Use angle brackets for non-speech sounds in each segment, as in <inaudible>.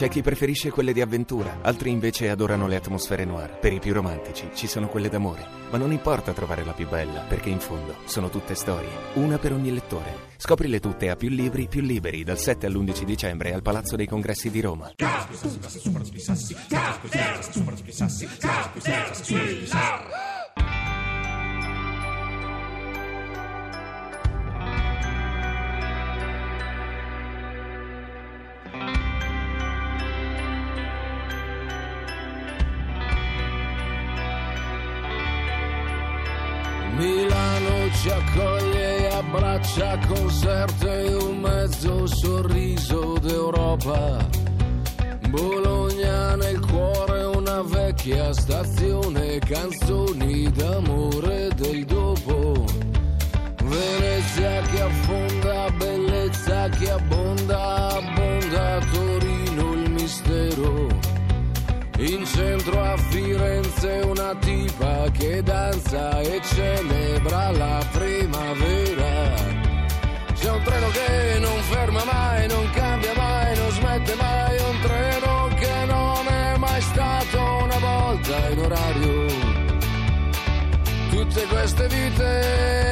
C'è chi preferisce quelle di avventura, altri invece adorano le atmosfere noir. Per i più romantici ci sono quelle d'amore. Ma non importa trovare la più bella, perché in fondo sono tutte storie, una per ogni lettore. Scoprile tutte a più libri, più liberi, dal 7 all'11 dicembre al Palazzo dei Congressi di Roma. Milano ci accoglie e abbraccia concerto e un mezzo sorriso d'Europa. Bologna nel cuore una vecchia stazione, canzoni d'amore del dopo. Venezia che affonda, bellezza che abbonda, abbonda Torino il mistero. In Firenze una tipa che danza e celebra la primavera. C'è un treno che non ferma mai, non cambia mai, non smette mai, un treno che non è mai stato una volta in orario. Tutte queste vite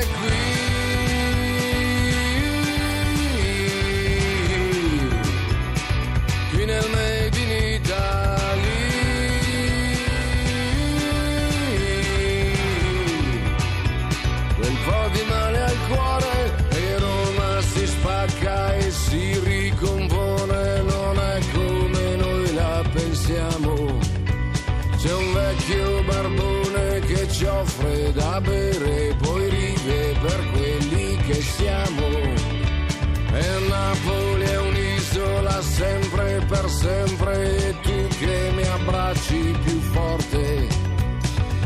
vecchio barbone che ci offre da bere, poi ride per quelli che siamo. E Napoli è un'isola sempre per sempre e tu che mi abbracci più forte.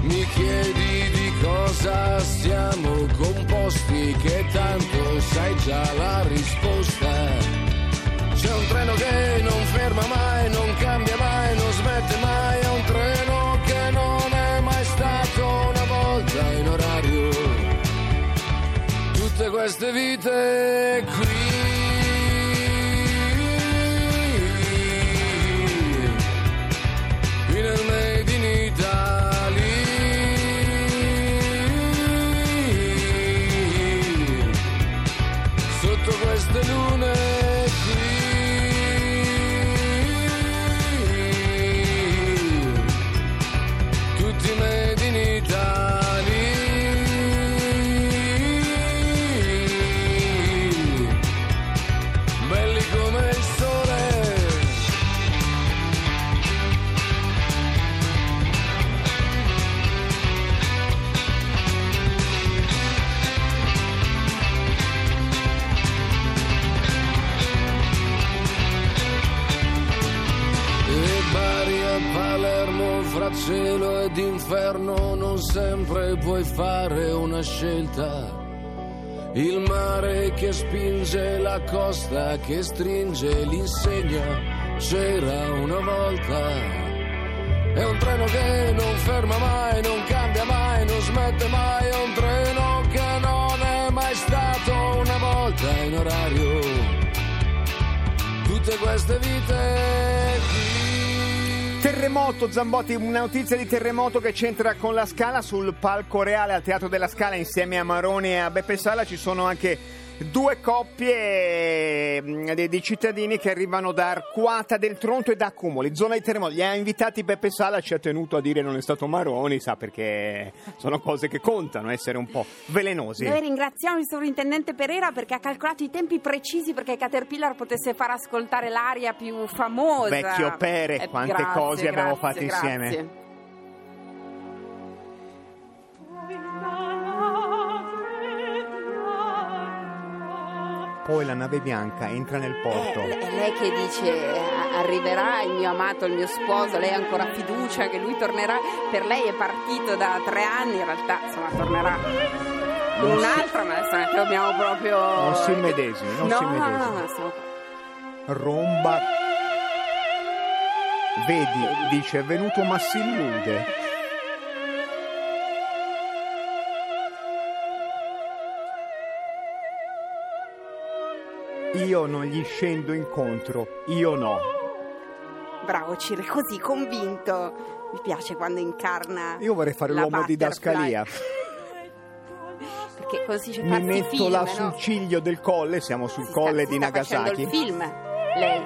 Mi chiedi di cosa siamo composti, che tanto sai già la risposta. C'è un treno che non ferma mai, non cambia queste Fra cielo ed inferno non sempre puoi fare una scelta. Il mare che spinge la costa che stringe l'insegna c'era una volta. È un treno che non ferma mai, non cambia mai, non smette mai, è un treno che non è mai stato una volta in orario tutte queste vite. Terremoto, Zambotti, una notizia di terremoto che c'entra con la Scala sul palco reale al Teatro della Scala insieme a Maroni e a Beppe Sala. Ci sono anche due coppie mm, di, di cittadini che arrivano da Arquata del Tronto e da Cumoli, zona di terremoto. Li ha invitati Beppe Sala, ci ha tenuto a dire non è stato Maroni, sa perché sono cose che contano, essere un po' velenosi. Noi ringraziamo il sovrintendente Pereira perché ha calcolato i tempi precisi perché Caterpillar potesse far ascoltare l'aria più famosa. Vecchio Pere, Eh, quante grazie, cose abbiamo grazie, fatto insieme. Poi la nave bianca entra nel porto. Eh, è lei che dice "A- arriverà il mio amato, il mio sposo, lei ha ancora fiducia che lui tornerà. Per lei è partito da tre anni, in realtà insomma tornerà Non si- un'altra, ma adesso ne abbiamo proprio. Non si immedesimi, non no, si no, no, no, siamo- Romba. Vedi, dice, è venuto ma si illude. Io non gli scendo incontro, io no. Bravo Cire, così convinto. Mi piace quando incarna. Io vorrei fare l'uomo di. Dascalia. Perché così c'è Mi metto film, là no? sul ciglio del colle, siamo sul Si sta- colle si di sta Nagasaki. il film, lei.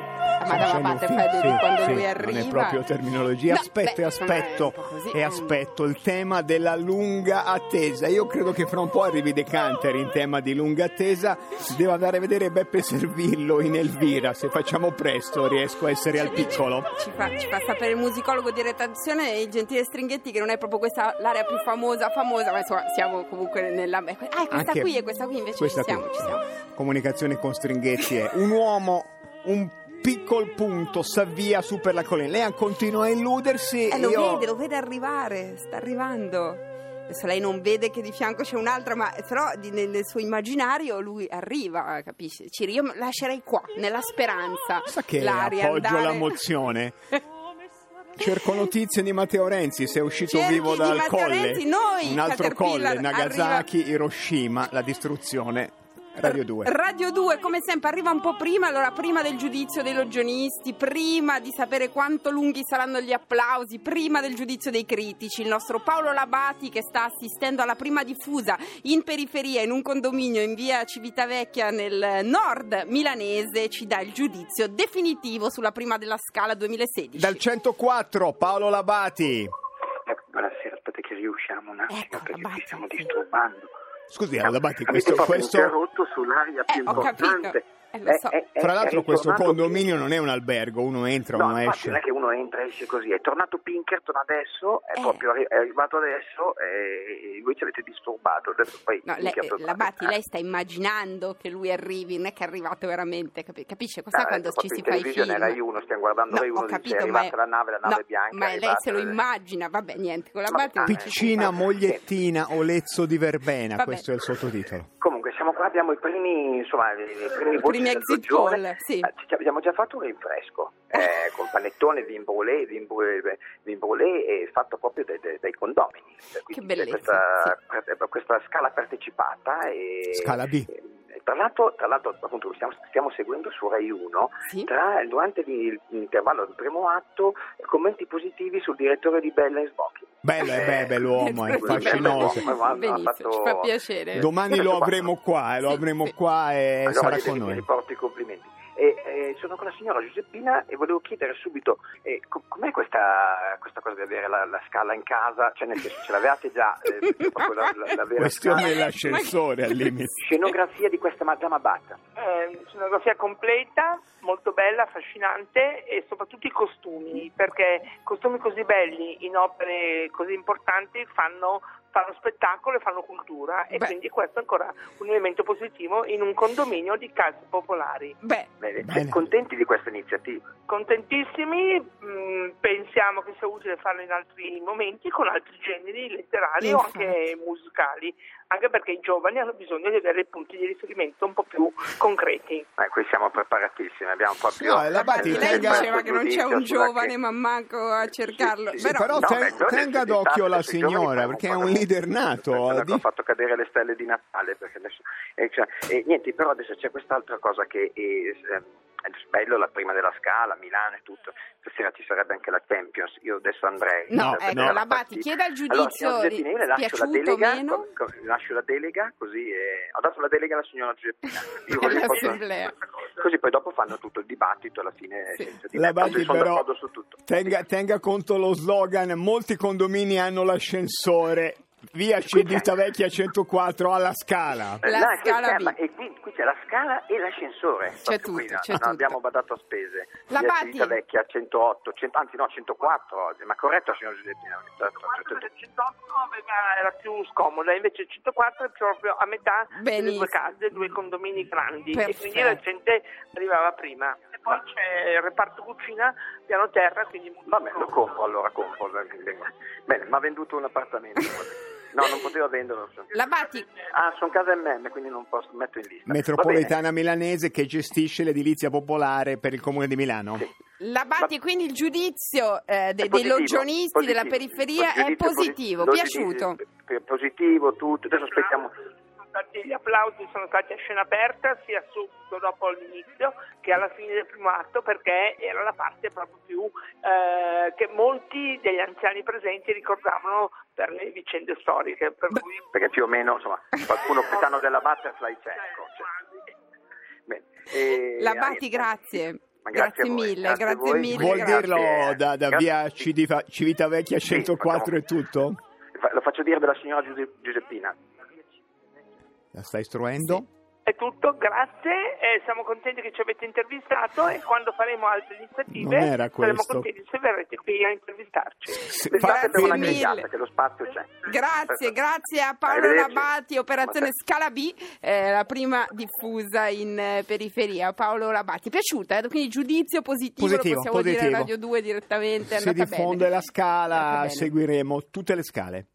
La Sta Madama facendo un Butterfly film, di sì, quando sì, lui Non arriva. è proprio terminologia. No, aspetto beh, e aspetto po' e aspetto il tema della lunga attesa. Io credo che fra un po' arrivi De Canteri in tema di lunga attesa. Devo andare a vedere Beppe Servillo in Elvira. Se facciamo presto riesco a essere al piccolo. Ci fa, ci fa sapere il musicologo di redazione il gentile Stringhetti che non è proprio questa l'area più famosa famosa ma insomma siamo comunque nella ah questa Anche qui e questa qui invece questa ci siamo qui. ci siamo Comunicazione con Stringhetti è un uomo, un piccolo punto, s'avvia su per la collina. Lei continua a illudersi. eh, lo io... vede lo vede arrivare sta arrivando adesso lei non vede che di fianco c'è un'altra ma però di- nel, nel suo immaginario lui arriva capisci Ciri io lascerei qua nella speranza Sa che la appoggio riandare- la mozione. <laughs> Cerco notizie di Matteo Renzi, se è uscito Cerchi vivo dal colle. Renzi, noi, Un altro colle, Nagasaki, Hiroshima, la distruzione. Radio 2. Radio 2, come sempre, arriva un po' prima, allora prima del giudizio dei logionisti, prima di sapere quanto lunghi saranno gli applausi, prima del giudizio dei critici, il nostro Paolo Labati che sta assistendo alla prima diffusa in periferia, in un condominio in via Civitavecchia nel nord milanese, ci dà il giudizio definitivo sulla prima della scala 2016. Dal 104, Paolo Labati. Ecco, buonasera, aspetta che riusciamo un attimo Ecco, perché Labati, ci stiamo disturbando. Scusi, Avete questo, proprio questo, interrotto sull'aria più Eh, ho capito. Eh, lo so. fra l'altro questo condominio non è un albergo, uno entra, No, uno esce. non è che uno entra e esce così, è tornato Pinkerton adesso, è Eh. proprio arri- è arrivato adesso e voi ci avete disturbato. Adesso poi No, lei, Labati, eh. lei sta immaginando che lui arrivi, non è che è arrivato veramente, capi- capisce? Cosa Ah, quando ci si fa i film? Rai 1, stiamo guardando No, Rai 1, ho dice, è capito, ma arrivata è- la nave, la nave no, bianca. Ma lei se lo immagina, vabbè, niente, con la ah, Piccina mogliettina Olezzo di Verbena, questo è il sottotitolo. Comunque siamo qua, abbiamo i primi, insomma, i primi I voti primi exit poll, sì. Eh, abbiamo già fatto un rinfresco eh, <laughs> col panettone vin brûlé, vin brûlé, vin brûlé e fatto proprio dai, dai- dai condomini. Quindi Che bellezza, Questa, eh, questa scala partecipata e, Scala B. e tra l'altro, tra l'altro appunto, stiamo, stiamo seguendo su Rai 1 Sì. tra- durante l'intervallo del primo atto commenti positivi sul direttore di Bella e Sbocchi. Bello, è bello, bell'uomo, è. Bello, ma- Benissimo, ha fatto- ci fa piacere. Domani lo avremo qua, eh, lo Sì, avremo sì. qua e Allora, sarà con noi. vi porto i complimenti. E, eh, sono con la signora Giuseppina e volevo chiedere subito eh, co- com'è questa, questa cosa di avere la, la scala in casa? Cioè nel senso ce l'avevate già eh, <laughs> proprio la, la, la vera Questione scala? dell'ascensore al limite. Scenografia di questa Madama Batta. Eh, scenografia completa, molto bella, affascinante e soprattutto i costumi, perché costumi così belli in opere così importanti fanno, fanno spettacolo e fanno cultura e Beh. quindi questo è ancora un elemento positivo in un condominio di case popolari. Beh, Bene, Bene. contenti di questa iniziativa? Contentissimi, mh, pensiamo che sia utile farlo in altri momenti con altri generi letterari o Infatti. anche musicali, anche perché i giovani hanno bisogno di avere punti di riferimento un po' più concreti. Eh, qui siamo preparatissimi, abbiamo proprio... No, la Batti, eh, lei tenga- diceva che non c'è un giovane che- ma manco a cercarlo. Sì, sì, Però, Però No, ten- beh, tenga d'occhio di la signora, perché è un di- leader nato. Adesso di- Ho fatto cadere le stelle di Natale perché adesso, eh, cioè, eh, niente, però adesso c'è quest'altra cosa che è, ehm, è bello la prima della scala, Milano e tutto. Stasera ci sarebbe anche la Champions. Io adesso andrei. No, per ecco, vedere la Batti, chieda il Allora, giudizio signora Giuseppina, io le lascio la delega, meno? co- lascio la delega così eh, ho dato la delega alla signora Giuseppina. <laughs> Io così, posso- così poi dopo fanno tutto il dibattito alla fine Sì. senza La Batti sono però d'accordo su tutto. tenga, tenga conto lo slogan, molti condomini hanno l'ascensore, via Civitavecchia 104 alla scala. La qui scala c'è- ma- e qui, qui c'è la scala e l'ascensore. C'è qui, tutto, no, c'è non tutto. abbiamo badato a spese. La Via Batti- Civitavecchia 108, 100 anzi no, 104 oggi, ma corretto signor Giuseppina? Il 108 aveva- era più scomoda, invece il 104 è proprio a metà delle due case, due condomini grandi e Perfetto. quindi la gente arrivava prima. E poi c'è il reparto cucina, piano terra, quindi Vabbè, lo compro allora, compro. Bene, mi ha venduto un appartamento. <laughs> No, non poteva venderlo. La Batti, Ah, sono casa MM, quindi non posso metto in lista. Metropolitana milanese che gestisce l'edilizia popolare per il comune di Milano. Sì. la Batti, quindi il giudizio eh, de- È dei positivo, logionisti della periferia è positivo, posi- piaciuto. posi- Positivo, tutto. Adesso aspettiamo. gli applausi sono stati a scena aperta sia subito dopo l'inizio che alla fine del primo atto perché era la parte proprio più eh, che molti degli anziani presenti ricordavano per le vicende storiche. Per cui... Perché più o meno, insomma, qualcuno <laughs> quest'anno della Butterfly c'è. Ecco. E- La Bati, niente. grazie. Grazie, voi, mille, grazie grazie mille. Vuol Grazie. dirlo da, da Grazie. via Cidifa- Civitavecchia Sì, 104 e facciamo- tutto? Lo faccio dire della signora Giuse- Giuseppina. La stai istruendo? È tutto, grazie, eh, siamo contenti che ci avete intervistato e quando faremo altre iniziative saremo questo. contenti se verrete qui a intervistarci. Sì, Fate Grazie per una mille. grigliata, che lo spazio c'è. Grazie, grazie a Paolo. Labati, operazione Scala B, eh, la prima diffusa in eh, periferia. Paolo Labati, è piaciuta? eh? Quindi giudizio positivo, Positivo, lo possiamo dire positivo. a Radio 2 direttamente. andata diffonde bene. la scala seguiremo tutte le scale.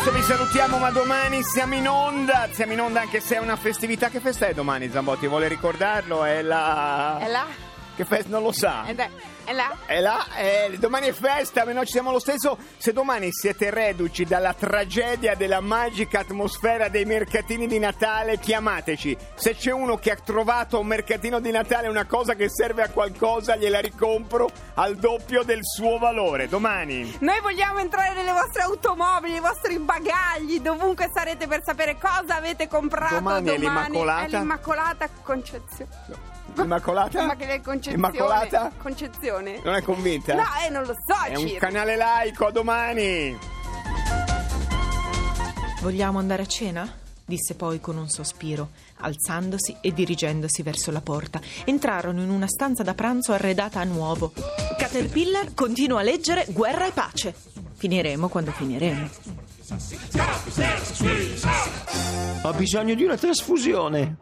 Adesso vi salutiamo, ma domani siamo in onda. Siamo in onda anche se è una festività. Che festa è domani, Zambotti? Vuole ricordarlo? È la. È là? Che festa? Non lo sa. È, da- è là? È là, eh, domani è festa, ma noi ci siamo lo stesso. Se domani siete reduci dalla tragedia della magica atmosfera dei mercatini di Natale, chiamateci. Se c'è uno che ha trovato un mercatino di Natale una cosa che serve a qualcosa, gliela ricompro al doppio del suo valore. Domani. Noi vogliamo entrare nelle vostre automobili, nei vostri bagagli, dovunque sarete per sapere cosa avete comprato Domani è domani. l'Immacolata. È l'Immacolata Concezione. Immacolata? Ma che è concezione? Immacolata? Concezione? Non è convinta? No, eh, non lo so, È un Ciro. canale laico, a domani. Vogliamo andare a cena? disse poi con un sospiro, alzandosi e dirigendosi verso la porta. Entrarono in una stanza da pranzo arredata a nuovo. Caterpillar continua a leggere Guerra e pace. Finiremo quando finiremo. Ho bisogno di una trasfusione.